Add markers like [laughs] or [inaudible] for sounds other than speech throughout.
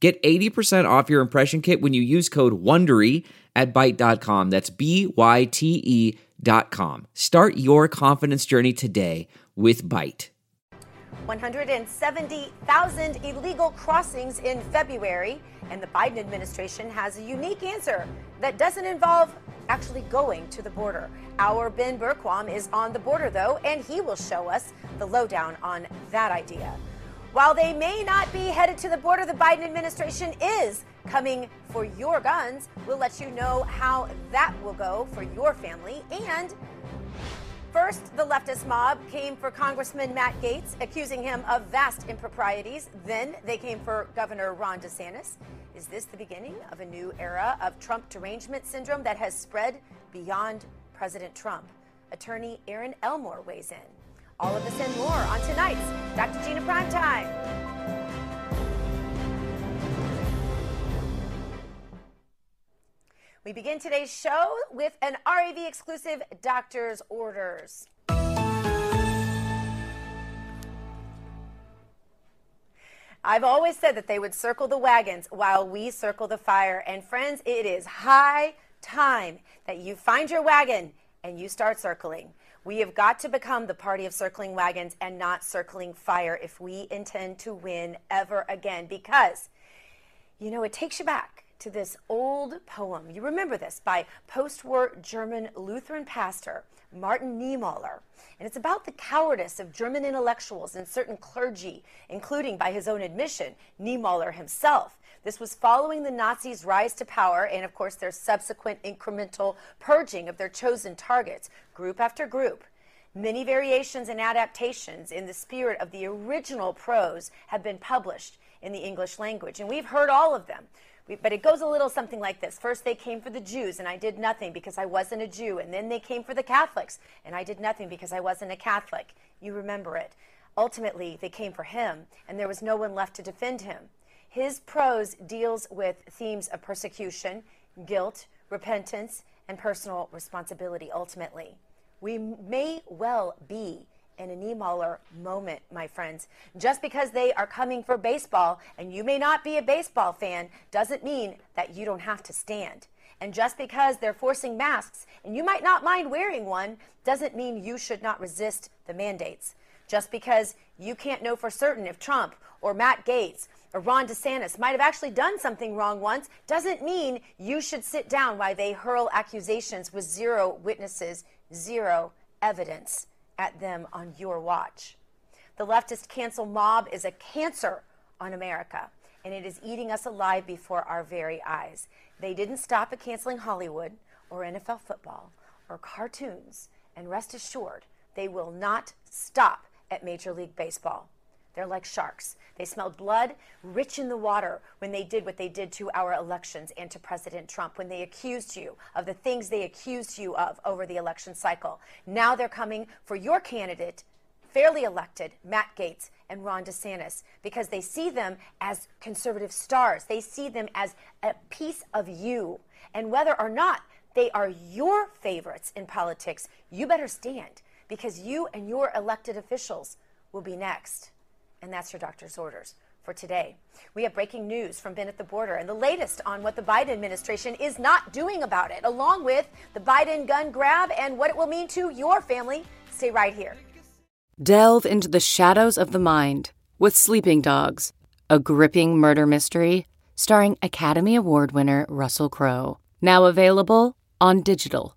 Get 80% off your impression kit when you use code WONDERY at Byte.com. That's B-Y-T-E dot com. Start your confidence journey today with Byte. 170,000 illegal crossings in February, and the Biden administration has a unique answer that doesn't involve actually going to the border. Our Ben Bergquam is on the border, though, and he will show us the lowdown on that idea. While they may not be headed to the border, the Biden administration is coming for your guns. We'll let you know how that will go for your family. And first, the leftist mob came for Congressman Matt Gaetz, accusing him of vast improprieties. Then they came for Governor Ron DeSantis. Is this the beginning of a new era of Trump derangement syndrome that has spread beyond President Trump? Attorney Aaron Elmore weighs in. All of this and more on tonight's Dr. Gina Primetime. We begin today's show with an RAV exclusive doctor's orders. I've always said that they would circle the wagons while we circle the fire. And friends, it is high time that you find your wagon and you start circling. We have got to become the party of circling wagons and not circling fire if we intend to win ever again. Because, you know, it takes you back to this old poem. You remember this by post war German Lutheran pastor Martin Niemöller. And it's about the cowardice of German intellectuals and certain clergy, including, by his own admission, Niemöller himself. This was following the Nazis' rise to power and, of course, their subsequent incremental purging of their chosen targets, group after group. Many variations and adaptations in the spirit of the original prose have been published in the English language, and we've heard all of them. But it goes a little something like this. First, they came for the Jews, and I did nothing because I wasn't a Jew. And then they came for the Catholics, and I did nothing because I wasn't a Catholic. You remember it. Ultimately, they came for him, and there was no one left to defend him. His prose deals with themes of persecution, guilt, repentance, and personal responsibility ultimately. We may well be in a Niemöller moment, my friends. Just because they are coming for baseball and you may not be a baseball fan doesn't mean that you don't have to stand. And just because they're forcing masks and you might not mind wearing one doesn't mean you should not resist the mandates. Just because you can't know for certain if Trump or Matt Gaetz or Ron DeSantis might have actually done something wrong once doesn't mean you should sit down while they hurl accusations with zero witnesses, zero evidence at them on your watch. The leftist cancel mob is a cancer on America, and it is eating us alive before our very eyes. They didn't stop at canceling Hollywood or NFL football or cartoons, and rest assured, they will not stop at Major League Baseball. They're like sharks. They smelled blood rich in the water when they did what they did to our elections and to President Trump, when they accused you of the things they accused you of over the election cycle. Now they're coming for your candidate, fairly elected, Matt Gaetz and Ron DeSantis, because they see them as conservative stars. They see them as a piece of you. And whether or not they are your favorites in politics, you better stand because you and your elected officials will be next. And that's your doctor's orders for today. We have breaking news from Ben at the border and the latest on what the Biden administration is not doing about it, along with the Biden gun grab and what it will mean to your family. Stay right here. Delve into the shadows of the mind with Sleeping Dogs, a gripping murder mystery starring Academy Award winner Russell Crowe. Now available on digital.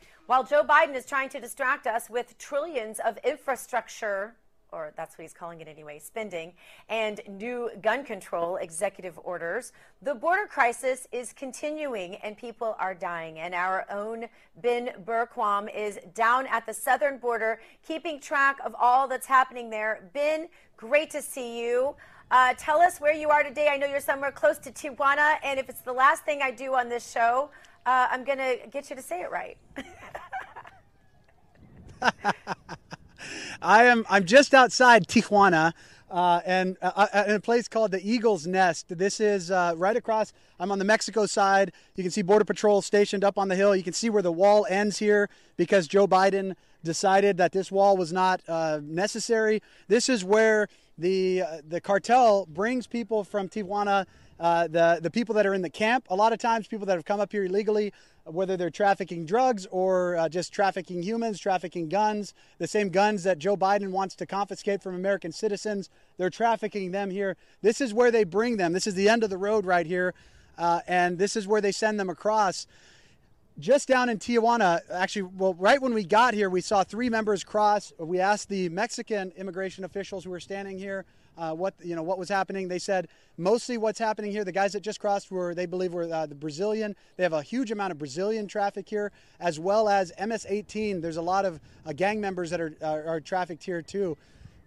While Joe Biden is trying to distract us with trillions of infrastructure, or that's what he's calling it anyway, spending, and new gun control executive orders, the border crisis is continuing and people are dying. And our own Ben Bergquam is down at the southern border, keeping track of all that's happening there. Ben, great to see you. Uh, tell us where you are today. I know you're somewhere close to Tijuana, and if it's the last thing I do on this show, uh, I'm going to get you to say it right. [laughs] I am. I'm just outside Tijuana, uh, and uh, uh, in a place called the Eagle's Nest. This is uh, right across. I'm on the Mexico side. You can see Border Patrol stationed up on the hill. You can see where the wall ends here because Joe Biden decided that this wall was not uh, necessary. This is where the uh, the cartel brings people from Tijuana. The the people that are in the camp. A lot of times, people that have come up here illegally whether they're trafficking drugs or uh, just trafficking humans, trafficking guns, the same guns that Joe Biden wants to confiscate from American citizens, they're trafficking them here. This is where they bring them. This is the end of the road right here, uh, and this is where they send them across. Just down in Tijuana, actually, well, right when we got here, we saw three members cross. We asked the Mexican immigration officials who were standing here uh, what you know what was happening. They said mostly what's happening here. The guys that just crossed were they believe were uh, the Brazilian. They have a huge amount of Brazilian traffic here, as well as MS-18. There's a lot of uh, gang members that are, are, are trafficked here too.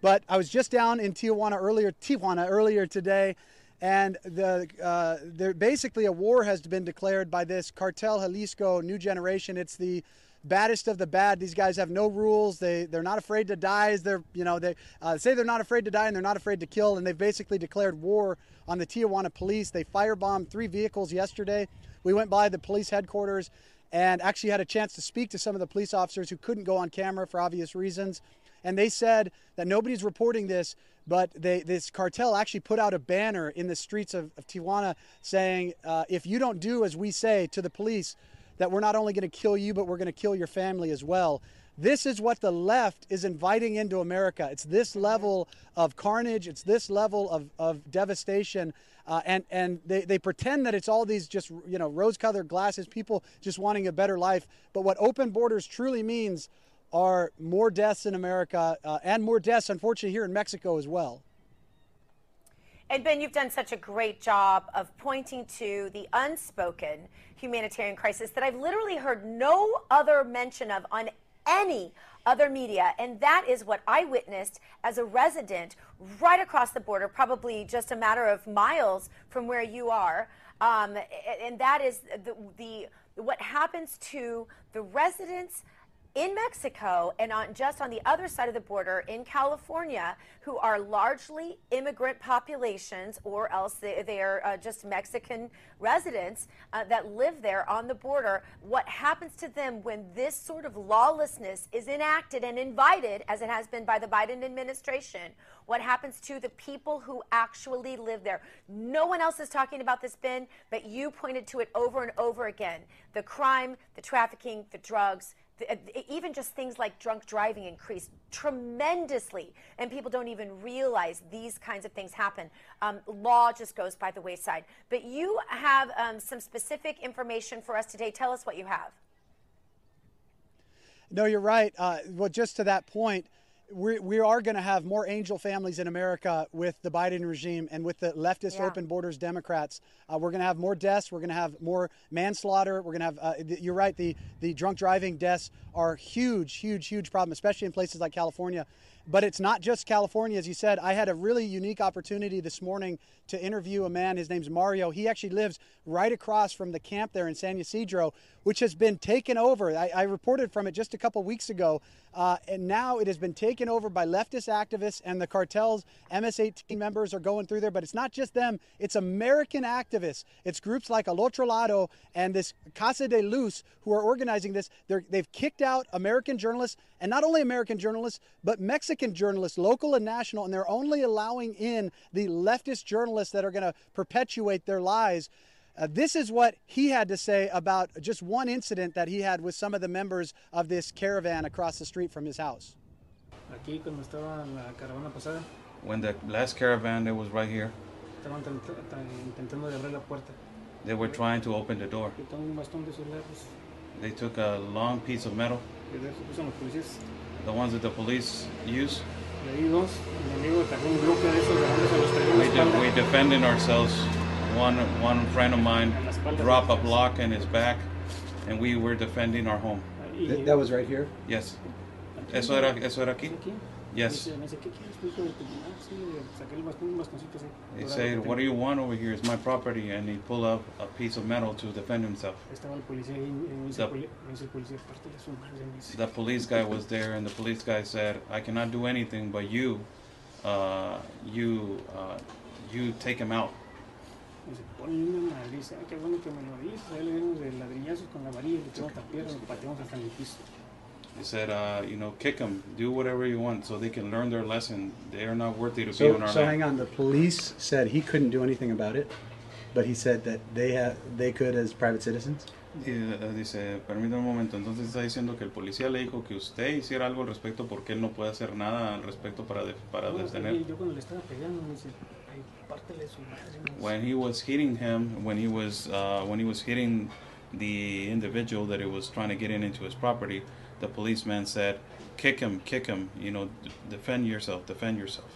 But I was just down in Tijuana earlier, Tijuana earlier today, and the uh, there basically a war has been declared by this cartel Jalisco New Generation. It's the baddest of the bad. These guys have no rules. They they're not afraid to die. They're you know they uh, say they're not afraid to die and they're not afraid to kill. And they've basically declared war on the Tijuana police. They firebombed three vehicles yesterday. We went by the police headquarters and actually had a chance to speak to some of the police officers who couldn't go on camera for obvious reasons. And they said that nobody's reporting this, but they, this cartel actually put out a banner in the streets of, of Tijuana saying, uh, if you don't do as we say to the police, that we're not only going to kill you, but we're going to kill your family as well. This is what the left is inviting into America. It's this level of carnage, it's this level of, of devastation. Uh, and and they, they pretend that it's all these just you know rose colored glasses, people just wanting a better life. But what open borders truly means are more deaths in America uh, and more deaths, unfortunately, here in Mexico as well. And Ben, you've done such a great job of pointing to the unspoken humanitarian crisis that I've literally heard no other mention of on any other media. And that is what I witnessed as a resident right across the border, probably just a matter of miles from where you are. Um, and that is the, the what happens to the residents in Mexico and on just on the other side of the border in California, who are largely immigrant populations, or else they, they are uh, just Mexican residents uh, that live there on the border. What happens to them when this sort of lawlessness is enacted and invited, as it has been by the Biden administration? What happens to the people who actually live there? No one else is talking about this, Ben, but you pointed to it over and over again. The crime, the trafficking, the drugs even just things like drunk driving increased tremendously, and people don't even realize these kinds of things happen. Um, law just goes by the wayside. But you have um, some specific information for us today. Tell us what you have. No, you're right. Uh, well, just to that point, we, we are going to have more angel families in America with the Biden regime and with the leftist yeah. open borders Democrats. Uh, we're going to have more deaths. We're going to have more manslaughter. We're going to have, uh, you're right, the, the drunk driving deaths are huge, huge, huge problem, especially in places like California. But it's not just California, as you said. I had a really unique opportunity this morning to interview a man. His name's Mario. He actually lives right across from the camp there in San Ysidro, which has been taken over. I, I reported from it just a couple weeks ago, uh, and now it has been taken over by leftist activists and the cartels. MS-18 members are going through there, but it's not just them. It's American activists. It's groups like Al Otro Lado and this Casa de Luz who are organizing this. they they've kicked out American journalists, and not only American journalists, but Mexican journalists, local and national, and they're only allowing in the leftist journalists that are going to perpetuate their lies. Uh, this is what he had to say about just one incident that he had with some of the members of this caravan across the street from his house. Aquí cuando estaba la caravana pasada. When the last caravan that was right here. Estaban intentando abrir la puerta. They were trying to open the door. Quitaron un bastón de esos largos. They took a long piece of metal, Que de esos usan los policías. the ones that the police use. Y ahí dos, mi amigo sacó un bloque de esos grandes, se los traía en la We, de- espalda. we defended ourselves. One one friend of mine En la espalda. dropped a block in his back, and we were defending our home. Y- That, that was right here. Yes. Eso era, eso era aquí. Yes. Me dice, me dice, ¿qué quieres tú, hijo de tu sí, saqué el bastón, un bastoncito así. He said, "What do you want over here? It's my property." And he pulled up a piece of metal to defend himself. Estaba el policía ahí, y me dice, The- el poli- me dice el policía, pártele su madre, me dice. The police guy was there, and the police guy said, "I cannot do anything, but you, uh, you, uh, you take him out." Me dice, ponle una madriza. Ay, qué bueno que me lo dices. Ahí le de ladrillazos con la varilla, le echamos las piernas, lo pateamos hasta el piso. He said, uh, "You know, kick him, do whatever you want, so they can learn their lesson. They are not worthy to be on our so land." hang on. The police said he couldn't do anything about it, but he said that they have they could as private citizens. Y, eh, dice, permítame un momento, entonces está diciendo que el policía le dijo que usted hiciera algo al respecto porque él no puede hacer nada al respecto para, de- para No, detener. yo cuando le estaba pegando, me dice, ay, pártele su madre. me dice. When he was hitting him, when he was uh, when he was hitting the individual that he was trying to get in into his property, the policeman said, "Kick him, kick him. You know, defend yourself, defend yourself."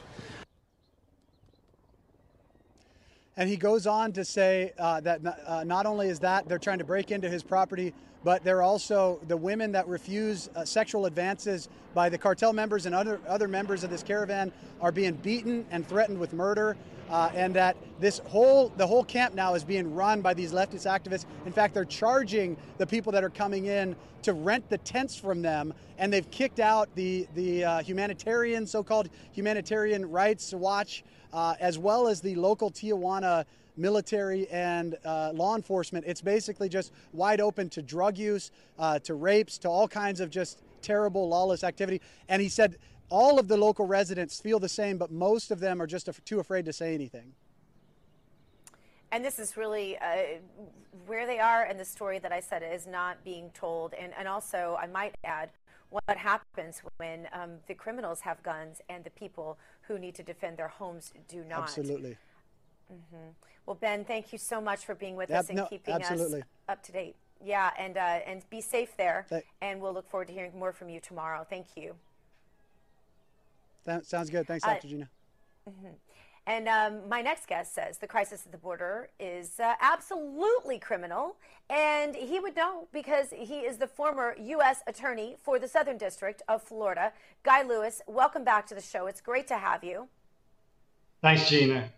And he goes on to say uh, that uh, not only is that they're trying to break into his property, but they're also the women that refuse uh, sexual advances by the cartel members and other other members of this caravan are being beaten and threatened with murder. Uh, and that this whole the whole camp now is being run by these leftist activists. In fact, they're charging the people that are coming in to rent the tents from them, and they've kicked out the the uh, humanitarian so-called humanitarian rights watch, uh, as well as the local Tijuana military and uh, law enforcement. It's basically just wide open to drug use, uh, to rapes, to all kinds of just terrible lawless activity. And he said all of the local residents feel the same, but most of them are just af- too afraid to say anything. And this is really uh, where they are, and the story that I said is not being told. And, and also, I might add, what happens when um, the criminals have guns and the people who need to defend their homes do not. Absolutely. Well, Ben, thank you so much for being with Yep, us and no, keeping absolutely. us up to date. Yeah, and uh, and be safe there. Thank- and we'll look forward to hearing more from you tomorrow. Thank you. That sounds good. Thanks, Uh, Dr. Gina. And um, my next guest says the crisis at the border is uh, absolutely criminal, and he would know because he is the former U.S. Attorney for the Southern District of Florida. Guy Lewis, welcome back to the show. It's great to have you. Thanks, Gina.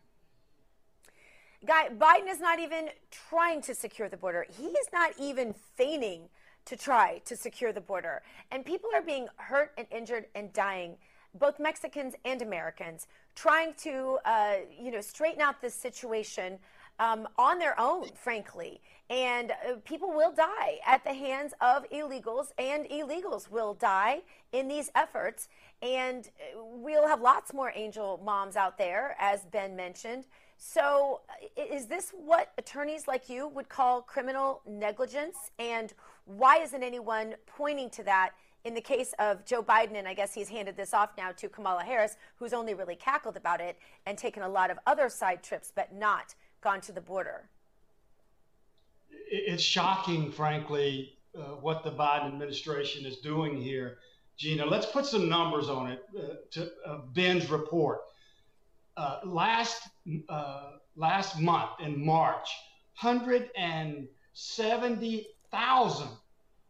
Guy, Biden is not even trying to secure the border. He is not even feigning to try to secure the border. And people are being hurt and injured and dying, both Mexicans and Americans, trying to, uh, you know, straighten out this situation um, on their own, frankly. And uh, people will die at the hands of illegals, and illegals will die in these efforts. And uh, we'll have lots more angel moms out there, as Ben mentioned. So, is this what attorneys like you would call criminal negligence? And why isn't anyone pointing to that in the case of Joe Biden? And I guess he's handed this off now to Kamala Harris, who's only really cackled about it and taken a lot of other side trips, but not gone to the border. It's shocking, frankly, uh, what the Biden administration is doing here. Gina, let's put some numbers on it uh, to uh, Ben's report. Uh, last uh, last month in March, 170,000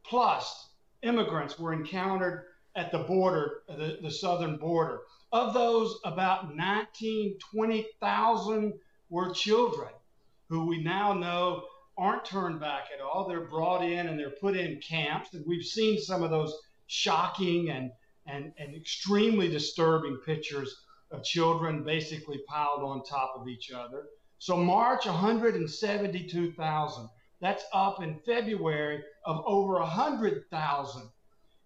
plus immigrants were encountered at the border, the, the southern border. Of those, about 19, 20,000 were children who we now know aren't turned back at all. They're brought in and they're put in camps. And we've seen some of those shocking and, and, and extremely disturbing pictures of children basically piled on top of each other. So, March, 172,000. That's up in February of over 100,000.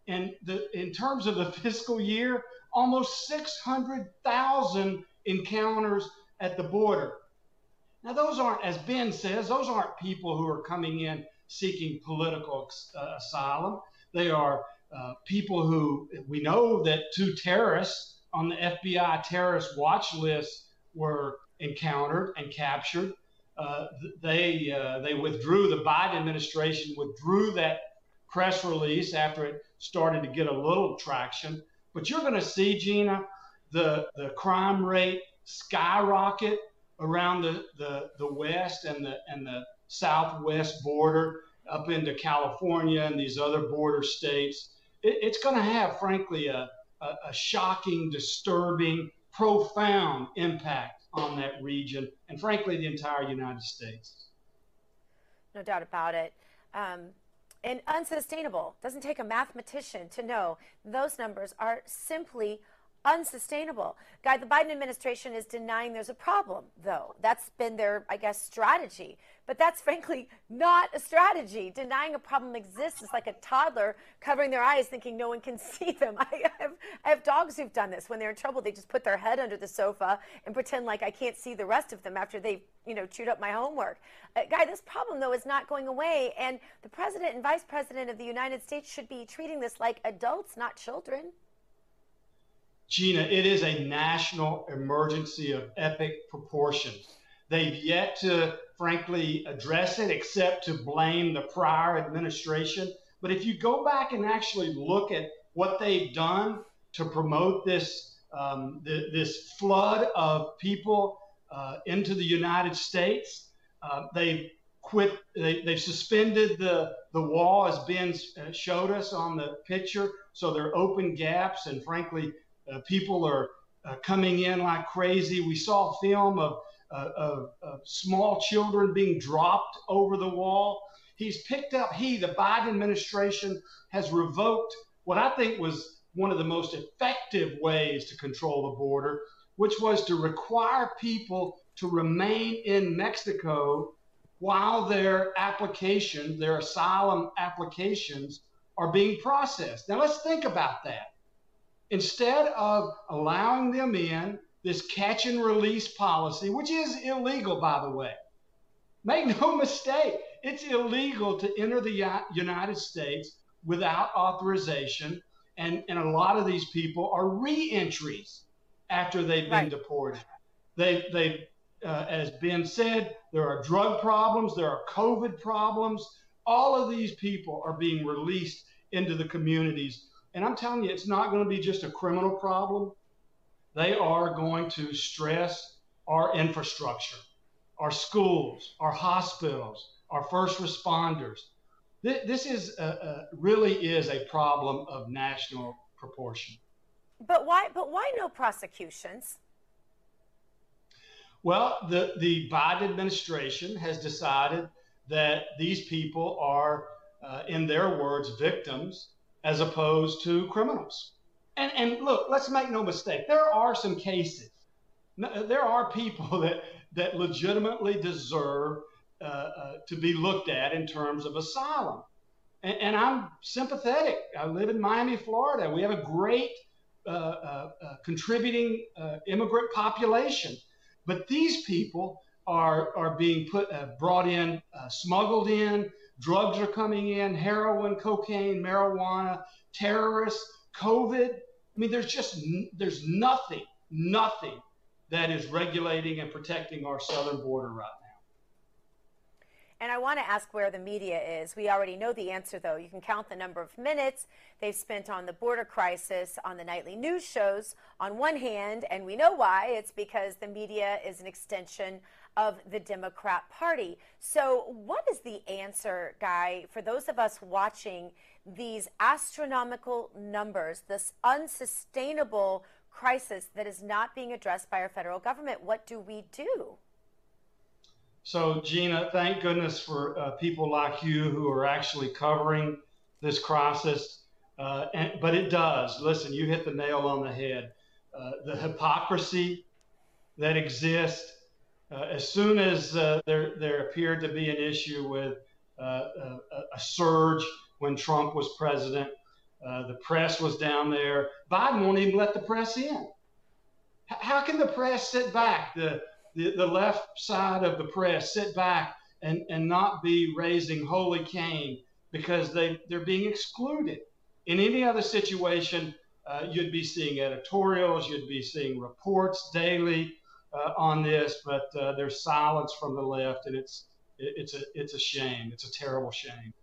And the, in terms of the fiscal year, almost 600,000 encounters at the border. Now, those aren't, as Ben says, those aren't people who are coming in seeking political uh, asylum. They are uh, people who we know that two terrorists on the FBI terrorist watch list were encountered and captured. Uh, they uh, they withdrew the Biden administration withdrew that press release after it started to get a little traction. But you're going to see, Gina, the the crime rate skyrocket around the, the, the west and the and the southwest border up into California and these other border states. It, it's going to have, frankly, a, a, a shocking, disturbing, profound impact on that region and, frankly, the entire United States. No doubt about it. Um, and unsustainable. Doesn't take a mathematician to know those numbers are simply unsustainable. Guy, the Biden administration is denying there's a problem, though. That's been their, I guess, strategy. But that's frankly not a strategy. Denying a problem exists is like a toddler covering their eyes thinking no one can [laughs] see them. I have, I have dogs who've done this. When they're in trouble, they just put their head under the sofa and pretend like I can't see the rest of them after they've, you know, chewed up my homework. Uh, Guy, this problem, though, is not going away. And the president and vice president of the United States should be treating this like adults, not children. Gina, it is a national emergency of epic proportions. They've yet to, frankly, address it except to blame the prior administration. But if you go back and actually look at what they've done to promote this, um, this flood of people uh, into the United States, uh, they've quit, they, they've suspended the, the wall, as Ben uh, showed us on the picture. So there are open gaps, and frankly, uh, people are uh, coming in like crazy. We saw film of, uh, of, of, small children being dropped over the wall. He's picked up, he, the Biden administration, has revoked what I think was one of the most effective ways to control the border, which was to require people to remain in Mexico while their application, their asylum applications, are being processed. Now let's think about that instead of allowing them in this catch and release policy, which is illegal, by the way. Make no [laughs] mistake, it's illegal to enter the United States without authorization. And, and a lot of these people are re entries after they've been right. deported. They, they uh, as Ben said, there are drug problems, there are COVID problems. All of these people are being released into the communities and I'm telling you, it's not going to be just a criminal problem. They are going to stress our infrastructure, our schools, our hospitals, our first responders. This is a, a, really is a problem of national proportion. But why? But why no prosecutions? Well, the the Biden administration has decided that these people are, uh, in their words, victims as opposed to criminals. And, and look, let's make no mistake, there are some cases. There are people [laughs] that, that legitimately deserve uh, uh, to be looked at in terms of asylum. And, and, I'm sympathetic. I live in Miami, Florida. We have a great uh, uh, uh contributing uh, immigrant population. But these people are, are being put, brought in, smuggled in, Drugs are coming in, heroin, cocaine, marijuana, terrorists, COVID. I mean, there's just there's nothing, nothing that is regulating and protecting our southern border right now. And I want to ask where the media is. We already know the answer, though. You can count the number of minutes they've spent on the border crisis on the nightly news shows on one hand, and we know why. It's because the media is an extension of the Democrat Party. So, what is the answer, Guy, for those of us watching these astronomical numbers, this unsustainable crisis that is not being addressed by our federal government? What do we do? So, Gina, thank goodness for uh, people like you who are actually covering this crisis. Uh, and, but it does. Listen, you hit the nail on the head. Uh, the hypocrisy that exists uh, as soon as uh, there, there appeared to be an issue with uh, a, a, surge when Trump was president, the press was down there. Biden won't even let the press in. H- how can the press sit back? The, the, the left side of the press sit back and, and not be raising holy Cain because they, they're being excluded. In any other situation, uh, you'd be seeing editorials, you'd be seeing reports daily uh, on this, but uh, there's silence from the left, and it's it's a it's a shame. It's a terrible shame.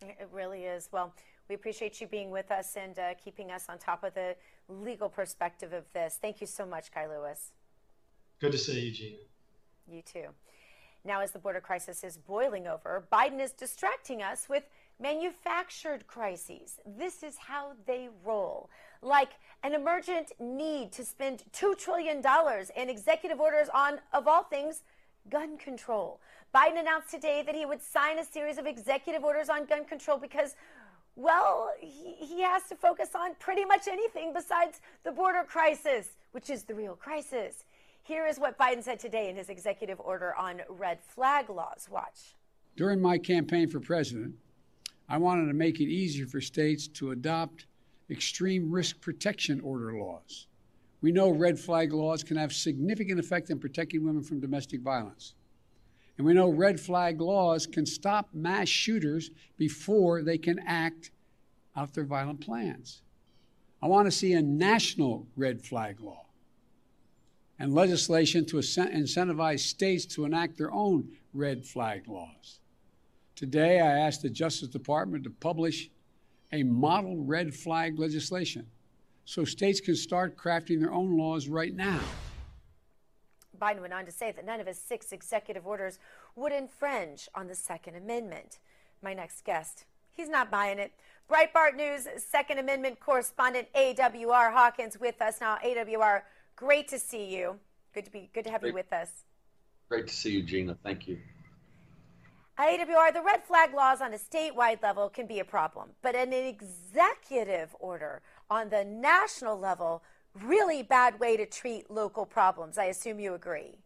It really is. Well, we appreciate you being with us and uh, keeping us on top of the legal perspective of this. Thank you so much, Guy Lewis. Good to see you, Gina. You too. Now, as the border crisis is boiling over, Biden is distracting us with manufactured crises. This is how they roll. Like an emergent need to spend $2 trillion in executive orders on, of all things, gun control. Biden announced today that he would sign a series of executive orders on gun control because, well, he, he has to focus on pretty much anything besides the border crisis, which is the real crisis. Here is what Biden said today in his executive order on red flag laws. Watch. During my campaign for president, I wanted to make it easier for states to adopt extreme risk protection order laws. We know red flag laws can have significant effect in protecting women from domestic violence. And we know red flag laws can stop mass shooters before they can act out their violent plans. I want to see a national red flag law and legislation to incentivize states to enact their own red flag laws. Today, I asked the Justice Department to publish a model red flag legislation so states can start crafting their own laws right now. Biden went on to say that none of his six executive orders would infringe on the Second Amendment. My next guest, he's not buying it. Breitbart News Second Amendment correspondent AWR Hawkins with us now. AWR Great to see you. Good to be good to have Great. you with us. Great to see you, Gina. Thank you. AWR, the red flag laws on a statewide level can be a problem, but an executive order on the national level, really bad way to treat local problems. I assume you agree.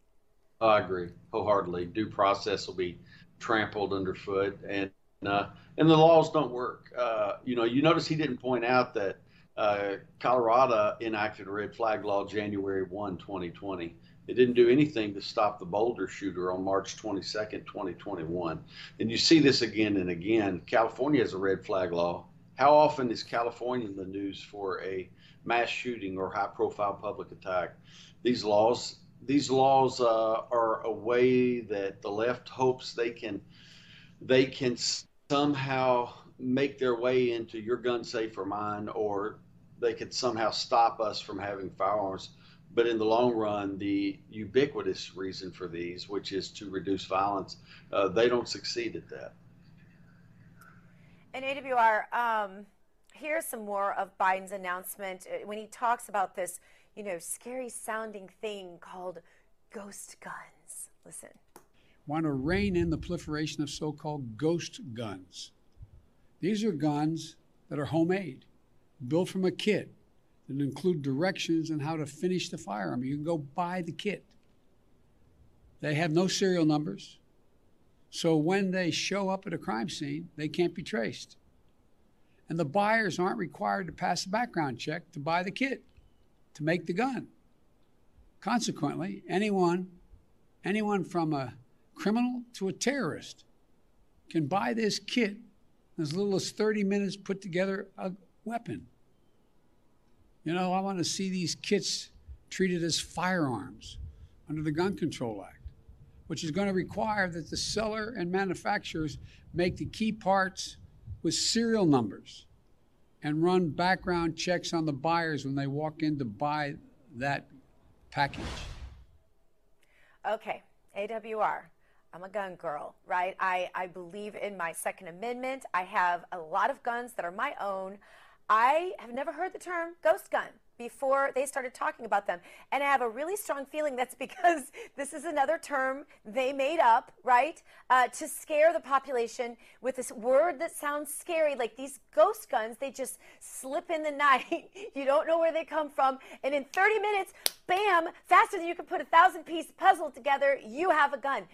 I agree wholeheartedly. Due process will be trampled underfoot, and uh, and the laws don't work. Uh, you know, you notice he didn't point out that uh, Colorado enacted a red flag law January 1, 2020. It didn't do anything to stop the Boulder shooter on March 22nd, 2021. And you see this again and again. California has a red flag law. How often is California in the news for a mass shooting or high profile public attack? These laws these laws uh, are a way that the left hopes they can they can somehow make their way into your gun safe or mine, or they could somehow stop us from having firearms. But in the long run, the ubiquitous reason for these, which is to reduce violence, uh, they don't succeed at that. And AWR, um, here's some more of Biden's announcement uh, when he talks about this, you know, scary sounding thing called ghost guns. Listen. Want to rein in the proliferation of so called ghost guns. These are guns that are homemade, built from a kit that include directions on how to finish the firearm. You can go buy the kit. They have no serial numbers. So when they show up at a crime scene, they can't be traced. And the buyers aren't required to pass a background check to buy the kit, to make the gun. Consequently, anyone, anyone from a criminal to a terrorist can buy this kit in as little as 30 minutes put together a weapon. You know, I want to see these kits treated as firearms under the Gun Control Act, which is going to require that the seller and manufacturers make the key parts with serial numbers and run background checks on the buyers when they walk in to buy that package. Okay, AWR. I'm a gun girl, right? I, I believe in my Second Amendment. I have a lot of guns that are my own. I have never heard the term ghost gun before they started talking about them. And I have a really strong feeling that's [laughs] because this is another term they made up, right? Uh, to scare the population with this word that sounds scary, like these ghost guns, they just slip in the [laughs] night. you don't know where they come from. And in 30 minutes, bam, faster than you can put a thousand piece puzzle together, you have a gun.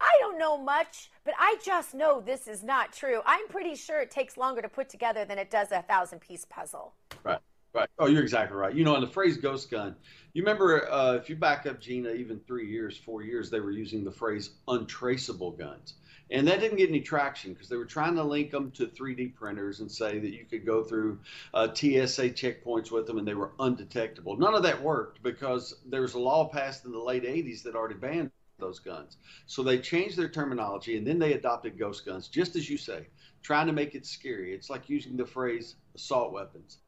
I don't know much, but I just know this is not true. I'm pretty sure it takes longer to put together than it does a thousand piece puzzle. Right. Right. Oh, you're exactly right. You know, and the phrase ghost gun, you remember uh, if you back up, Gina, even three years, four years, they were using the phrase untraceable guns. And that didn't get any traction because they were trying to link them to 3D printers and say that you could go through uh, TSA checkpoints with them and they were undetectable. None of that worked because there was a law passed in the late 80s that already banned those guns. So they changed their terminology and then they adopted ghost guns, just as you say, trying to make it scary. It's like using the phrase assault weapons.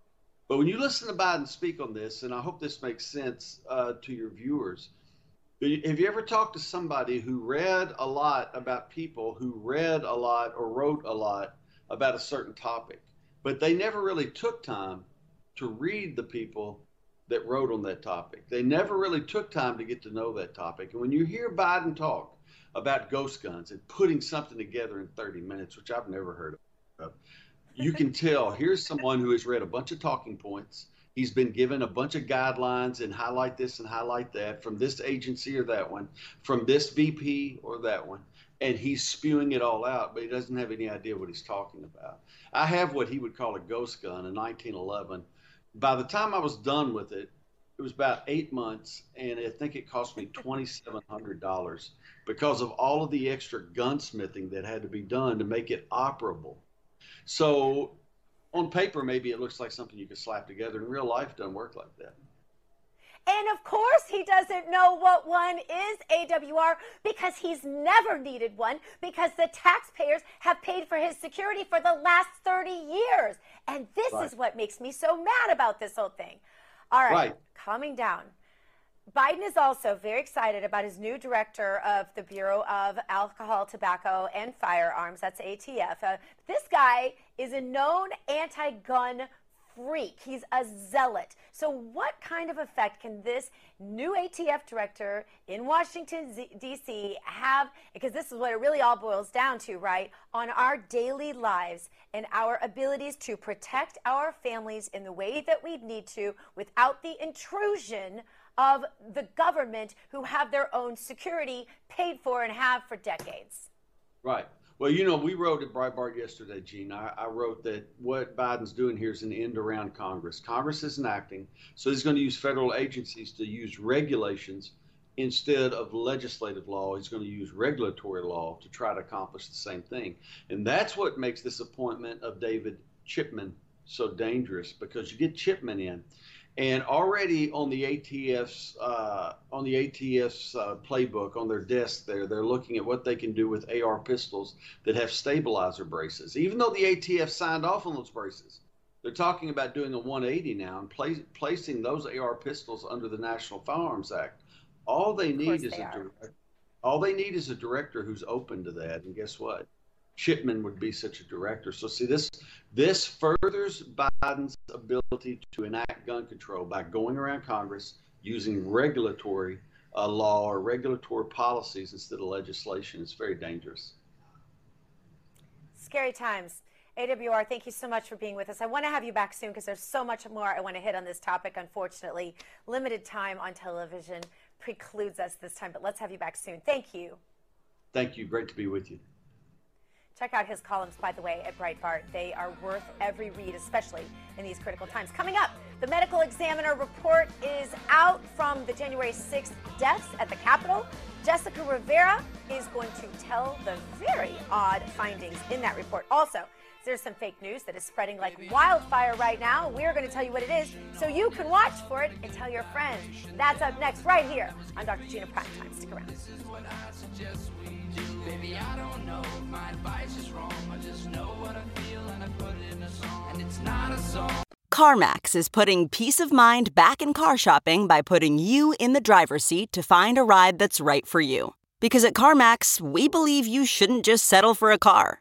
But when you listen to Biden speak on this, and I hope this makes sense uh, to your viewers, have you ever talked to somebody who read a lot about people who read a lot or wrote a lot about a certain topic, but they never really took time to read the people that wrote on that topic? They never really took time to get to know that topic. And when you hear Biden talk about ghost guns and putting something together in 30 minutes, which I've never heard of, you can tell here's someone who has read a bunch of talking points He's been given a bunch of guidelines and highlight this and highlight that from this agency or that one, from this VP or that one. And he's spewing it all out, but he doesn't have any idea what he's talking about. I have what he would call a ghost gun in 1911. By the time I was done with it, it was about eight months, and I think it cost me $2,700 because of all of the extra gunsmithing that had to be done to make it operable. So on paper, maybe it looks like something you could slap together. In real life, doesn't work like that. And of course, he doesn't know what one is AWR because he's never needed one because the taxpayers have paid for his security for the last 30 years. And this right. is what makes me so mad about this whole thing. All right, right. calming down. Biden is also very excited about his new director of the Bureau of Alcohol, Tobacco, and Firearms. That's ATF. Uh, this guy is a known anti gun freak. He's a zealot. So, what kind of effect can this new ATF director in Washington, D.C. have? Because this is what it really all boils down to, right? On our daily lives and our abilities to protect our families in the way that we need to without the intrusion of the government who have their own security paid for and have for decades. Right. Well, you know, we wrote at Breitbart yesterday, Gene. I, I, wrote that what Biden's doing here is an end around Congress. Congress isn't acting, so he's going to use federal agencies to use regulations instead of legislative law. He's going to use regulatory law to try to accomplish the same thing. And that's what makes this appointment of David Chipman so dangerous because you get Chipman in and already on the ATF's uh, on the ATF's uh, playbook on their desk there, they're looking at what they can do with AR pistols that have stabilizer braces. Even though the ATF signed off on those braces, they're talking about doing a 180 now and place, placing those AR pistols under the National Firearms Act. All they need is a director, all they need is a director who's open to that. And guess what? Chipman would be such a director. So see this this furthers Biden's ability to enact gun control by going around Congress using regulatory uh, law or regulatory policies instead of legislation. It's very dangerous. Scary times. AWR, thank you so much for being with us. I want to have you back soon because there's so much more I want to hit on this topic. Unfortunately, limited time on television precludes us this time, but let's have you back soon. Thank you. Thank you. Great to be with you. Check out his columns, by the way, at Breitbart. They are worth every read, especially in these critical times. Coming up, the medical examiner report is out from the January 6th deaths at the Capitol. Jessica Rivera is going to tell the very odd findings in that report. Also, there's some fake news that is spreading like wildfire right now. We're going to tell you what it is so you can watch for it and tell your friends. That's up next, right here on Dr. Gina Primetime. Stick around. Baby, I don't know if my advice is wrong. I just know what I feel and I put it in a song. And it's not a song. CarMax is putting peace of mind back in car shopping by putting you in the driver's seat to find a ride that's right for you. Because at CarMax, we believe you shouldn't just settle for a car,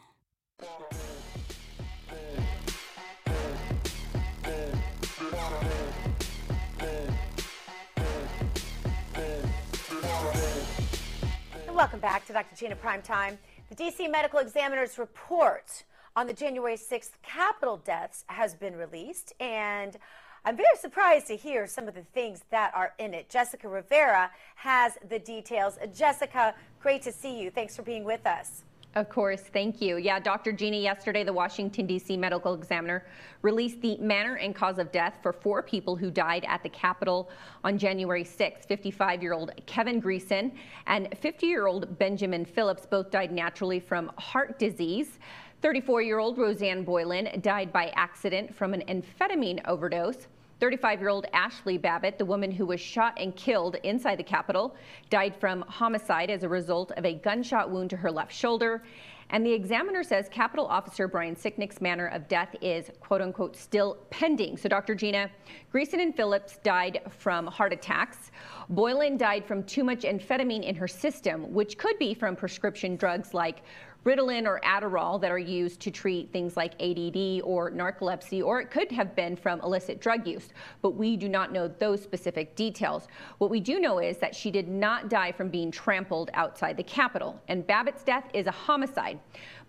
Welcome back to Dr. Gina Prime Time. The DC Medical Examiner's report on the January 6th Capitol deaths has been released, and I'm very surprised to hear some of the things that are in it. Jessica Rivera has the details. Jessica, great to see you. Thanks for being with us. Of course, thank you. Yeah, Dr. Gina, yesterday the Washington, D.C. medical examiner released the manner and cause of death for four people who died at the Capitol on January 6. 55 year old Kevin Greeson and 50 year old Benjamin Phillips both died naturally from heart disease. 34 year old Roseanne Boyland died by accident from an amphetamine overdose. 35 year old Ashley Babbitt, the woman who was shot and killed inside the Capitol, died from homicide as a result of a gunshot wound to her left shoulder. And the examiner says Capitol Officer Brian Sicknick's manner of death is quote unquote still pending. So, Dr. Gina, Greeson and Phillips died from heart attacks. Boyland died from too much amphetamine in her system, which could be from prescription drugs like Ritalin or Adderall that are used to treat things like ADD or narcolepsy, or it could have been from illicit drug use, but we do not know those specific details. What we do know is that she did not die from being trampled outside the Capitol, and Babbitt's death is a homicide.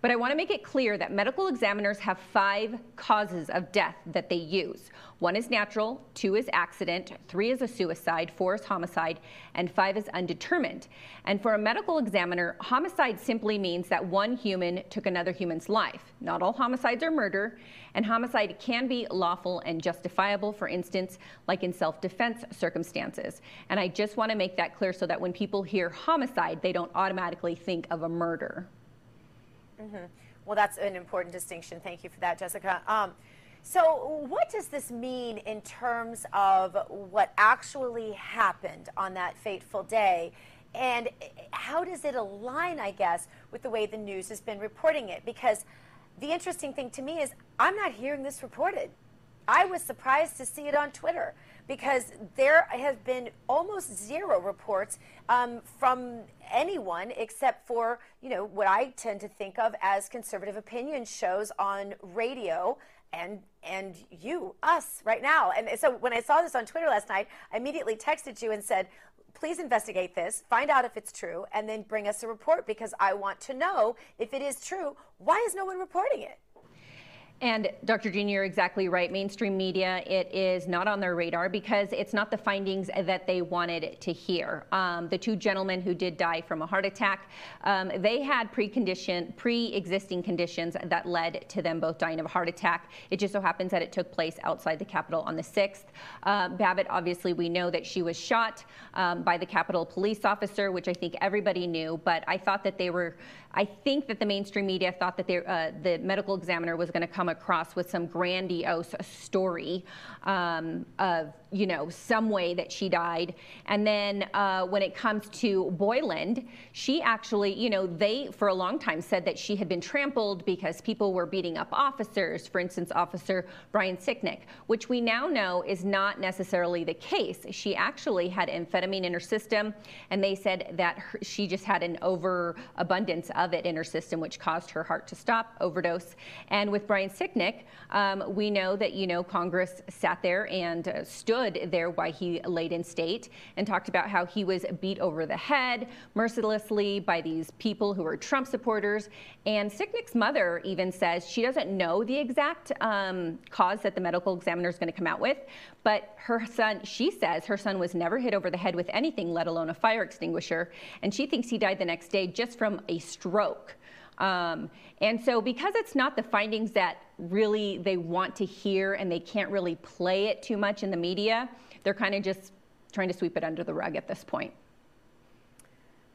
But I want to make it clear that medical examiners have five causes of death that they use. One is natural, two is accident, three is a suicide, four is homicide, and five is undetermined. And for a medical examiner, homicide simply means that one human took another human's life. Not all homicides are murder, and homicide can be lawful and justifiable, for instance, like in self defense circumstances. And I just want to make that clear so that when people hear homicide, they don't automatically think of a murder. Mm-hmm. Well, that's an important distinction. Thank you for that, Jessica. Um, so, what does this mean in terms of what actually happened on that fateful day? And how does it align, I guess, with the way the news has been reporting it? Because the interesting thing to me is I'm not hearing this reported. I was surprised to see it on Twitter because there have been almost zero reports um, from anyone except for you know what I tend to think of as conservative opinion shows on radio and and you us right now and so when I saw this on Twitter last night I immediately texted you and said please investigate this find out if it's true and then bring us a report because I want to know if it is true. Why is no one reporting it and Dr. Gina, you're exactly right. Mainstream media, it is not on their radar because it's not the findings that they wanted to hear. Um, the two gentlemen who did die from a heart attack, um, they had pre-condition, pre-existing conditions that led to them both dying of a heart attack. It just so happens that it took place outside the Capitol on the 6th. Uh, Babbitt, obviously, we know that she was shot um, by the Capitol police officer, which I think everybody knew, but I thought that they were I think that the mainstream media thought that uh, the medical examiner was going to come across with some grandiose story um, of, you know, some way that she died. And then uh, when it comes to Boyland, she actually, you know, they for a long time said that she had been trampled because people were beating up officers, for instance, Officer Brian Sicknick, which we now know is not necessarily the case. She actually had amphetamine in her system, and they said that her, she just had an overabundance of it in her system, which caused her heart to stop, overdose. And with Brian Sicknick, um, we know that, you know, Congress sat there and uh, stood there while he laid in state and talked about how he was beat over the head mercilessly by these people who are Trump supporters. And Sicknick's mother even says she doesn't know the exact um, cause that the medical examiner is going to come out with, but her son, she says her son was never hit over the head with anything, let alone a fire extinguisher. And she thinks he died the next day just from a stroke. Um, and so, because it's not the findings that really they want to hear and they can't really play it too much in the media, they're kind of just trying to sweep it under the rug at this point.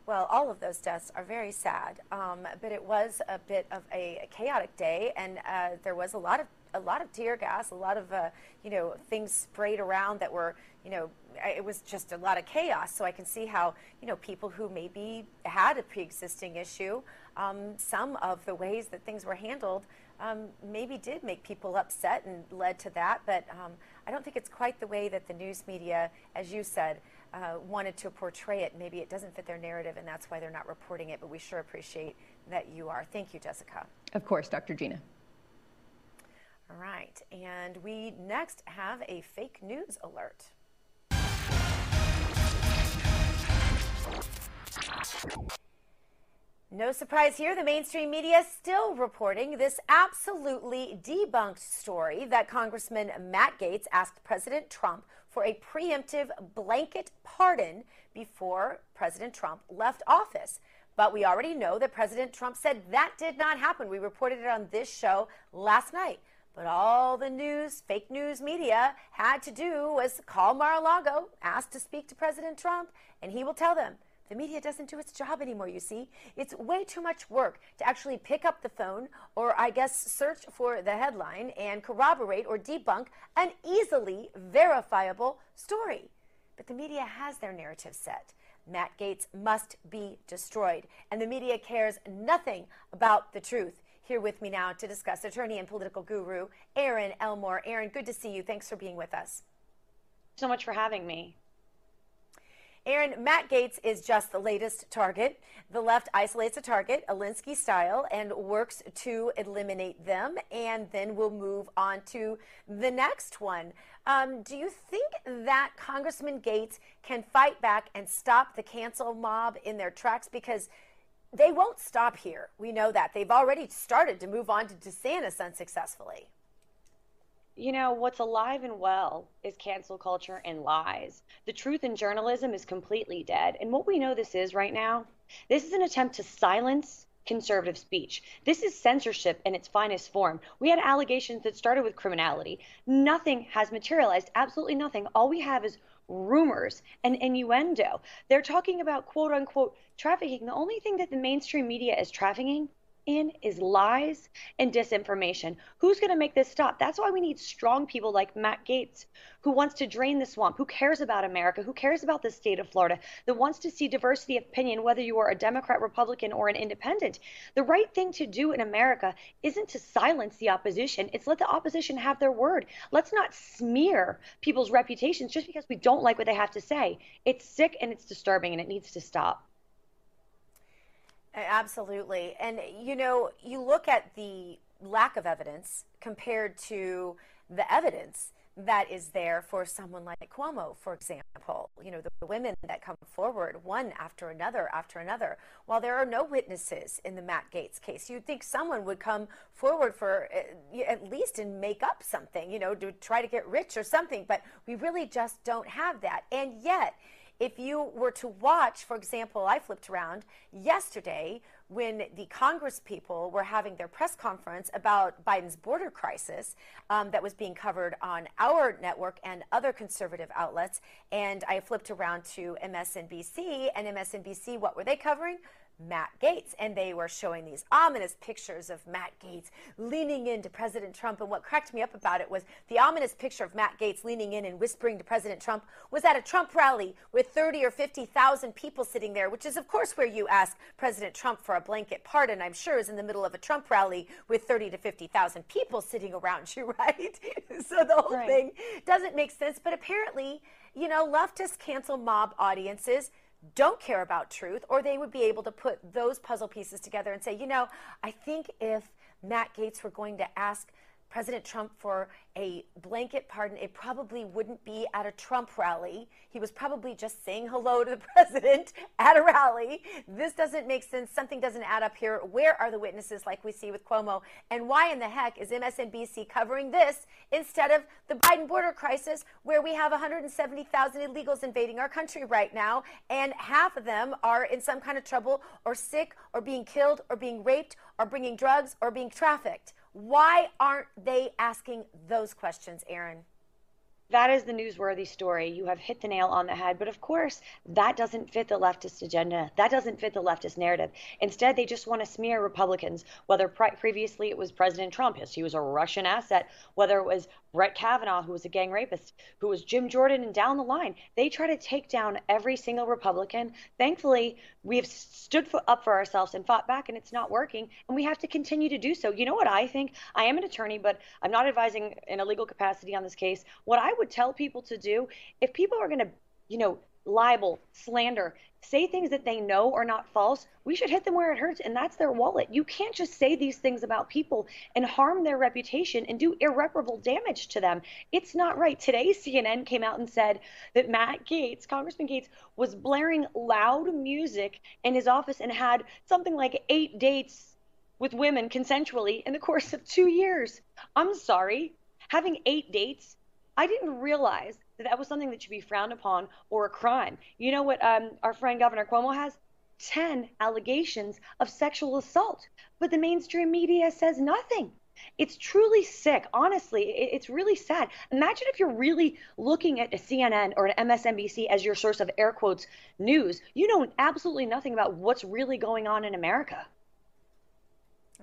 Well, all of those deaths are very sad, um, but it was a bit of a, chaotic day, and uh, there was a lot of a lot of tear gas, a lot of uh, you know things sprayed around that were you know it was just a lot of chaos. So I can see how you know people who maybe had a pre-existing issue, um, some of the ways that things were handled um, maybe did make people upset and led to that. But um, I don't think it's quite the way that the news media, as you said. Uh, wanted to portray it. Maybe it doesn't fit their narrative, and that's why they're not reporting it. But we sure appreciate that you are. Thank you, Jessica. Of course, Dr. Gina. All right, and we next have a fake news alert. No surprise here, the mainstream media is still reporting this absolutely debunked story that Congressman Matt Gaetz asked President Trump for a preemptive blanket pardon before President Trump left office. But we already know that President Trump said that did not happen. We reported it on this show last night. But all the news, fake news media had to do was call Mar a Lago, ask to speak to President Trump, and he will tell them. The media doesn't do its job anymore, you see. It's way too much work to actually pick up the phone or, I guess, search for the headline and corroborate or debunk an easily verifiable story. But the media has their narrative set. Matt Gaetz must be destroyed. And the media cares nothing about the truth. Here with me now to discuss attorney and political guru Erin Elmore. Erin, good to see you. Thanks for being with us. So much for having me. Erin, Matt Gaetz is just the latest target. The left isolates a target, Alinsky style, and works to eliminate them, and then we'll move on to the next one. Um, do you think that Congressman Gaetz can fight back and stop the cancel mob in their tracks? Because they won't stop here. We know that. They've already started to move on to DeSantis unsuccessfully you know, what's alive and well is cancel culture and lies. The truth in journalism is completely dead. And what we know this is right now, this is an attempt to silence conservative speech. This is censorship in its finest form. We had allegations that started with criminality. Nothing has materialized, absolutely nothing. All we have is rumors and innuendo. They're talking about quote unquote trafficking. The only thing that the mainstream media is trafficking in is lies and disinformation. Who's going to make this stop? That's why we need strong people like Matt Gaetz, who wants to drain the swamp, who cares about America, who cares about the state of Florida, that wants to see diversity of opinion, whether you are a Democrat, Republican, or an independent. The right thing to do in America isn't to silence the opposition, it's let the opposition have their word. Let's not smear people's reputations just because we don't like what they have to say. It's sick and it's disturbing and it needs to stop. Absolutely. And, you know, you look at the lack of evidence compared to the evidence that is there for someone like Cuomo, for example. You know, the, women that come forward one after another after another. While there are no witnesses in the Matt Gaetz case, you'd think someone would come forward for uh, at least and make up something, you know, to try to get rich or something. But we really just don't have that. And yet, if you were to watch, for example, I flipped around yesterday when the Congress people were having their press conference about Biden's border crisis um, that was being covered on our network and other conservative outlets. And I flipped around to MSNBC, and MSNBC, what were they covering? Matt Gaetz. And they were showing these ominous pictures of Matt Gaetz leaning into President Trump. And what cracked me up about it was the ominous picture of Matt Gaetz leaning in and whispering to President Trump was at a Trump rally with 30 or 50,000 people sitting there, which is, of course, where you ask President Trump for a blanket pardon, I'm sure, is in the middle of a Trump rally with 30 to 50,000 people sitting around you, [laughs] right? so the whole right. thing doesn't make sense. But apparently, you know, leftist cancel mob audiences don't care about truth, or they would be able to put those puzzle pieces together and say, you know, I think if Matt Gaetz were going to ask President Trump for a blanket pardon, it probably wouldn't be at a Trump rally. He was probably just saying hello to the [laughs] president at a rally. This doesn't make sense. Something doesn't add up here. Where are the witnesses like we see with Cuomo? And why in the heck is MSNBC covering this instead of the Biden border crisis where we have 170,000 illegals invading our country right now and half of them are in some kind of trouble or sick or being killed or being raped or bringing drugs or being trafficked? Why aren't they asking those questions, Erin? that is the newsworthy story. You have hit the nail on the head. But of course, that doesn't fit the leftist agenda. That doesn't fit the leftist narrative. Instead, they just want to smear Republicans, whether pre- previously it was President Trump, yes, he was a Russian asset, whether it was Brett Kavanaugh, who was a gang rapist, who was Jim Jordan, and down the line. They try to take down every single Republican. Thankfully, we have stood up for ourselves and fought back, and it's not working. And we have to continue to do so. You know what I think? I am an attorney, but I'm not advising in a legal capacity on this case. What I would tell people to do if people are going to, you know, libel, slander, say things that they know are not false, we should hit them where it hurts, and that's their wallet. You can't just say these things about people and harm their reputation and do irreparable damage to them. It's not right. Today, CNN came out and said that Matt Gaetz, Congressman Gaetz, was blaring loud music in his office and had something like eight dates with women consensually in the course of two years. I'm sorry. Having eight dates, I didn't realize that was something that should be frowned upon or a crime. You know what um, our friend Governor Cuomo has? 10 allegations of sexual assault, but the mainstream media says nothing. It's truly sick. Honestly, it's really sad. Imagine if you're really looking at a CNN or an MSNBC as your source of air quotes news. You know absolutely nothing about what's really going on in America.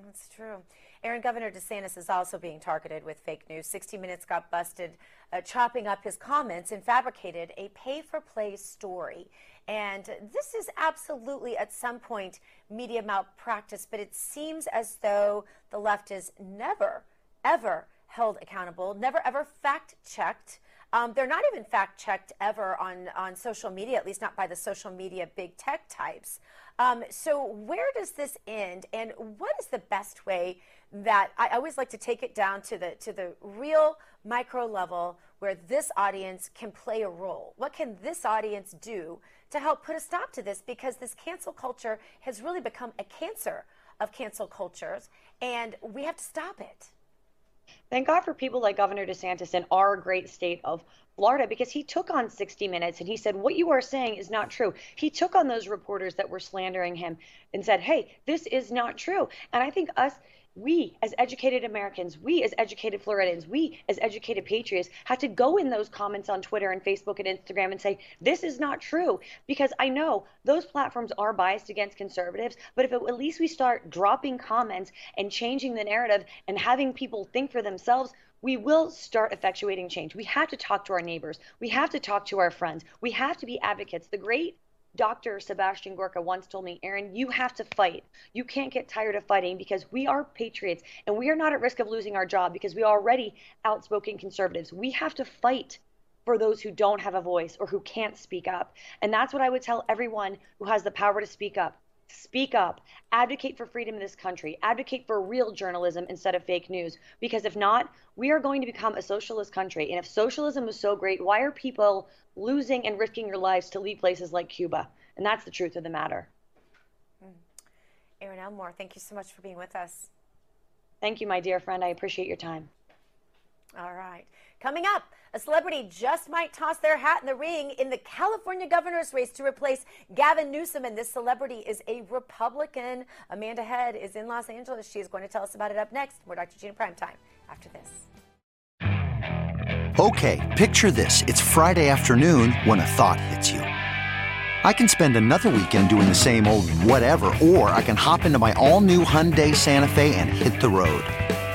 That's true. Erin, Governor DeSantis is also being targeted with fake news. 60 Minutes got busted uh, chopping up his comments and fabricated a pay for play story. And this is absolutely at some point media malpractice, but it seems as though the left is never, ever held accountable, never ever fact checked. Um, they're not even fact checked ever on, on social media, at least not by the social media big tech types. Um, so, where does this end, and what is the best way that I always like to take it down to the to the real micro level where this audience can play a role? What can this audience do to help put a stop to this? Because this cancel culture has really become a cancer of cancel cultures, and we have to stop it. Thank God for people like Governor DeSantis in our great state of Florida because he took on 60 Minutes and he said, What you are saying is not true. He took on those reporters that were slandering him and said, Hey, this is not true. And I think us, we as educated Americans, we as educated Floridians, we as educated patriots have to go in those comments on Twitter and Facebook and Instagram and say, this is not true. Because I know those platforms are biased against conservatives, but if it, at least we start dropping comments and changing the narrative and having people think for themselves, we will start effectuating change. We have to talk to our neighbors. We have to talk to our friends. We have to be advocates. The great Dr. Sebastian Gorka once told me, Erin, you have to fight. You can't get tired of fighting because we are patriots and we are not at risk of losing our job because we are already outspoken conservatives. We have to fight for those who don't have a voice or who can't speak up. And that's what I would tell everyone who has the power to speak up. Speak up, advocate for freedom in this country, advocate for real journalism instead of fake news. Because if not, we are going to become a socialist country. And if socialism is so great, why are people losing and risking your lives to leave places like Cuba? And that's the truth of the matter. Mm. Erin Elmore, thank you so much for being with us. Thank you, my dear friend. I appreciate your time. All right. Coming up, a celebrity just might toss their hat in the ring in the California governor's race to replace Gavin Newsom. And this celebrity is a Republican. Amanda Head is in Los Angeles. She is going to tell us about it up next. More Dr. Gina Primetime after this. Okay, picture this. It's Friday afternoon when a thought hits you. I can spend another weekend doing the same old whatever, or I can hop into my all new Hyundai Santa Fe and hit the road.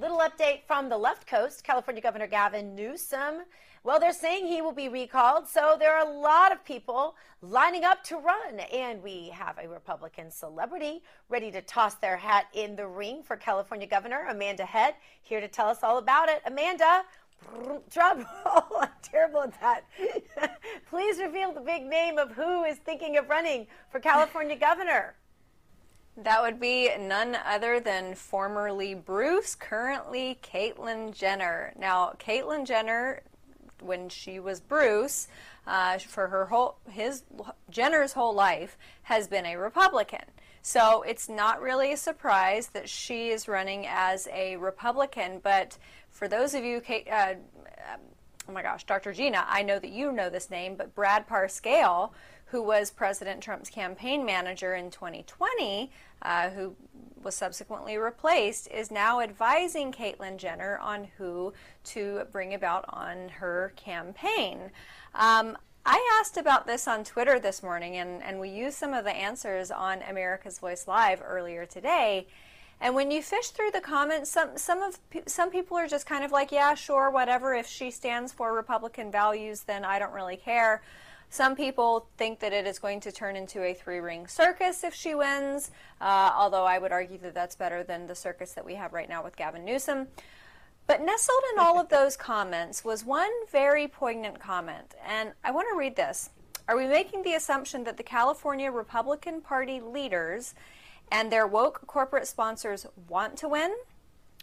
Little update from the left coast. California Governor Gavin Newsom. Well, they're saying he will be recalled, so there are a lot of people lining up to run. And we have a Republican celebrity ready to toss their hat in the ring for California Governor, Amanda Head, here to tell us all about it. Amanda, drum roll. I'm terrible at that. [laughs] Please reveal the big name of who is thinking of running for California Governor. That would be none other than formerly Bruce, currently Caitlyn Jenner. Now, Caitlyn Jenner, when she was Bruce, uh, for her whole his Jenner's whole life has been a Republican. So it's not really a surprise that she is running as a Republican. But for those of you, uh, oh my gosh, Dr. Gina, I know that you know this name, but Brad Parscale who was President Trump's campaign manager in 2020, uh, who was subsequently replaced, is now advising Caitlyn Jenner on who to bring about on her campaign. Um, I asked about this on Twitter this morning, and, and we used some of the answers on America's Voice Live earlier today. And when you fish through the comments, some some of some people are just kind of like, yeah, sure, whatever. If she stands for Republican values, then I don't really care. Some people think that it is going to turn into a three ring circus if she wins, uh, although I would argue that that's better than the circus that we have right now with Gavin Newsom. But nestled in all of those comments was one very poignant comment, and I want to read this. Are we making the assumption that the California Republican Party leaders and their woke corporate sponsors want to win?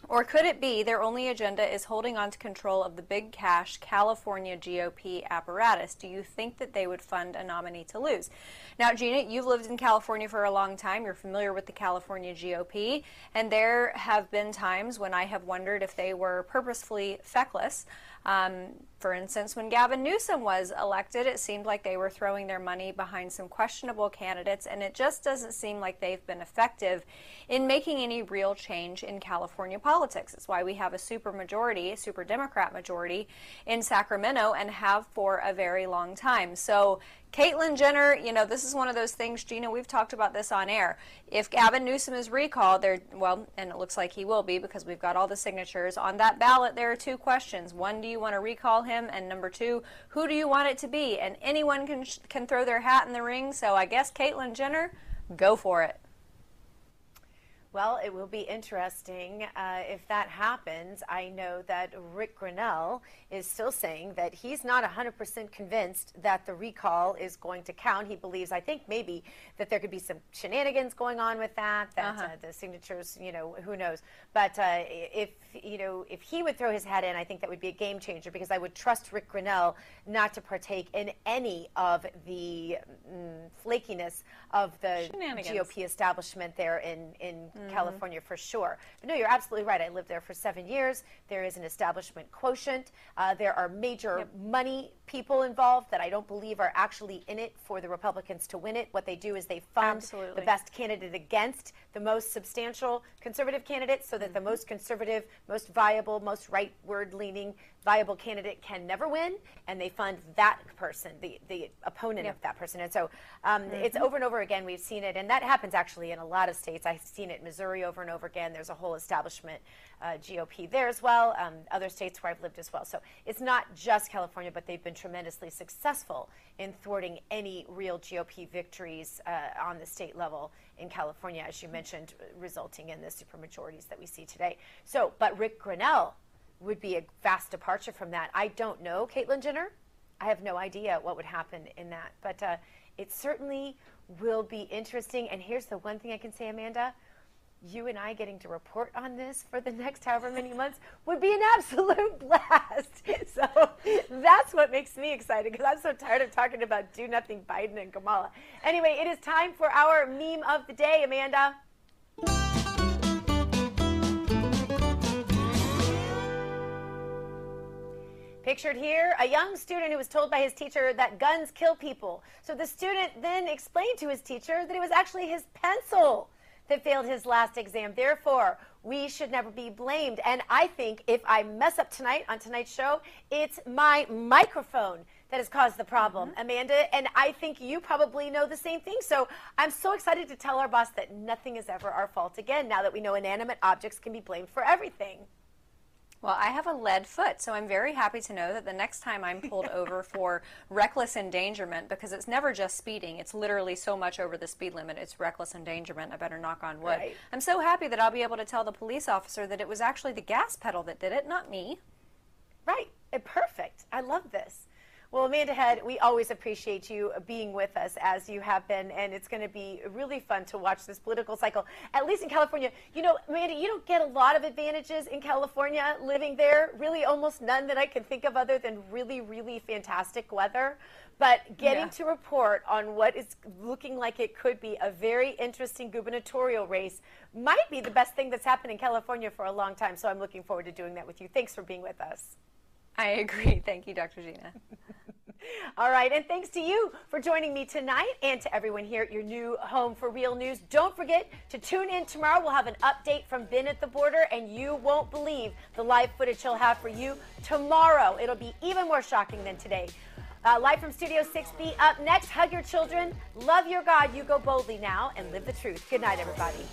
Or could it be their only agenda is holding on to control of the big cash California GOP apparatus? Do you think that they would fund a nominee to lose? Now, Gina, you've lived in California for a long time. You're familiar with the California GOP, and there have been times when I have wondered if they were purposefully feckless. Um, for instance, when Gavin Newsom was elected, it seemed like they were throwing their money behind some questionable candidates, and it just doesn't seem like they've been effective in making any real change in California politics. It's why we have a super majority, a super Democrat majority in Sacramento, and have for a very long time. So Caitlyn Jenner, you know, this is one of those things, Gina, we've talked about this on air. If Gavin Newsom is recalled, there, well, and it looks like he will be because we've got all the signatures on that ballot. There are two questions. One, do you want to recall him? And number two, who do you want it to be? And anyone can, can throw their hat in the ring. So I guess Caitlyn Jenner, go for it. Well, it will be interesting uh, if that happens. I know that Rick Grenell is still saying that he's not 100% convinced that the recall is going to count. He believes, I think, maybe that there could be some shenanigans going on with that, that uh-huh. uh, the signatures, you know, who knows. But uh, if, you know, if he would throw his hat in, I think that would be a game changer because I would trust Rick Grenell not to partake in any of the mm, flakiness of the GOP establishment there in, in mm-hmm. California for sure. But no, you're absolutely right. I lived there for seven years. There is an establishment quotient. Uh, there are major yep. money people involved that I don't believe are actually in it for the Republicans to win it. What they do is they fund absolutely. the best candidate against the most substantial conservative candidate so that mm-hmm. the most conservative, most viable, most rightward leaning viable candidate can never win, and they fund that person, the, the opponent of that person. And so um, mm-hmm. it's over and over again. We've seen it, and that happens actually in a lot of states. I've seen it in Missouri over and over again. There's a whole establishment uh, GOP there as well, um, other states where I've lived as well. So it's not just California, but they've been tremendously successful in thwarting any real GOP victories uh, on the state level in California, as you mentioned, resulting in the supermajorities that we see today. So, but Rick Grenell would be a vast departure from that. I don't know Caitlyn Jenner. I have no idea what would happen in that, but uh, it certainly will be interesting. And here's the one thing I can say, Amanda you and I getting to report on this for the next however many months would be an absolute [laughs] blast. So that's what makes me excited because I'm so tired of talking about do nothing Biden and Kamala. Anyway, it is time for our meme of the day, Amanda. Pictured here, a young student who was told by his teacher that guns kill people. So the student then explained to his teacher that it was actually his pencil that failed his last exam. Therefore, we should never be blamed. And I think if I mess up tonight on tonight's show, it's my microphone that has caused the problem, mm-hmm. Amanda. And I think you probably know the same thing. So I'm so excited to tell our boss that nothing is ever our fault again now that we know inanimate objects can be blamed for everything. Well, I have a lead foot, so I'm very happy to know that the next time I'm pulled [laughs] over for reckless endangerment, because it's never just speeding, it's literally so much over the speed limit, it's reckless endangerment. I better knock on wood. Right. I'm so happy that I'll be able to tell the police officer that it was actually the gas pedal that did it, not me. Right. Perfect. I love this. Well, Amanda Head, we always appreciate you being with us as you have been, and it's going to be really fun to watch this political cycle, at least in California. You know, Amanda, you don't get a lot of advantages in California living there, really almost none that I can think of other than really, really fantastic weather. But getting yeah. to report on what is looking like it could be a very interesting gubernatorial race might be the best thing that's happened in California for a long time. So I'm looking forward to doing that with you. Thanks for being with us. [laughs] I agree. Thank you, Dr. Gina. [laughs] All right, and thanks to you for joining me tonight and to everyone here at your new home for real news. Don't forget to tune in tomorrow. We'll have an update from Ben at the border, and you won't believe the live footage he'll have for you tomorrow. It'll be even more shocking than today. Uh, live from Studio 6B. Up next, hug your children, love your God. You go boldly now and live the truth. Good night, everybody.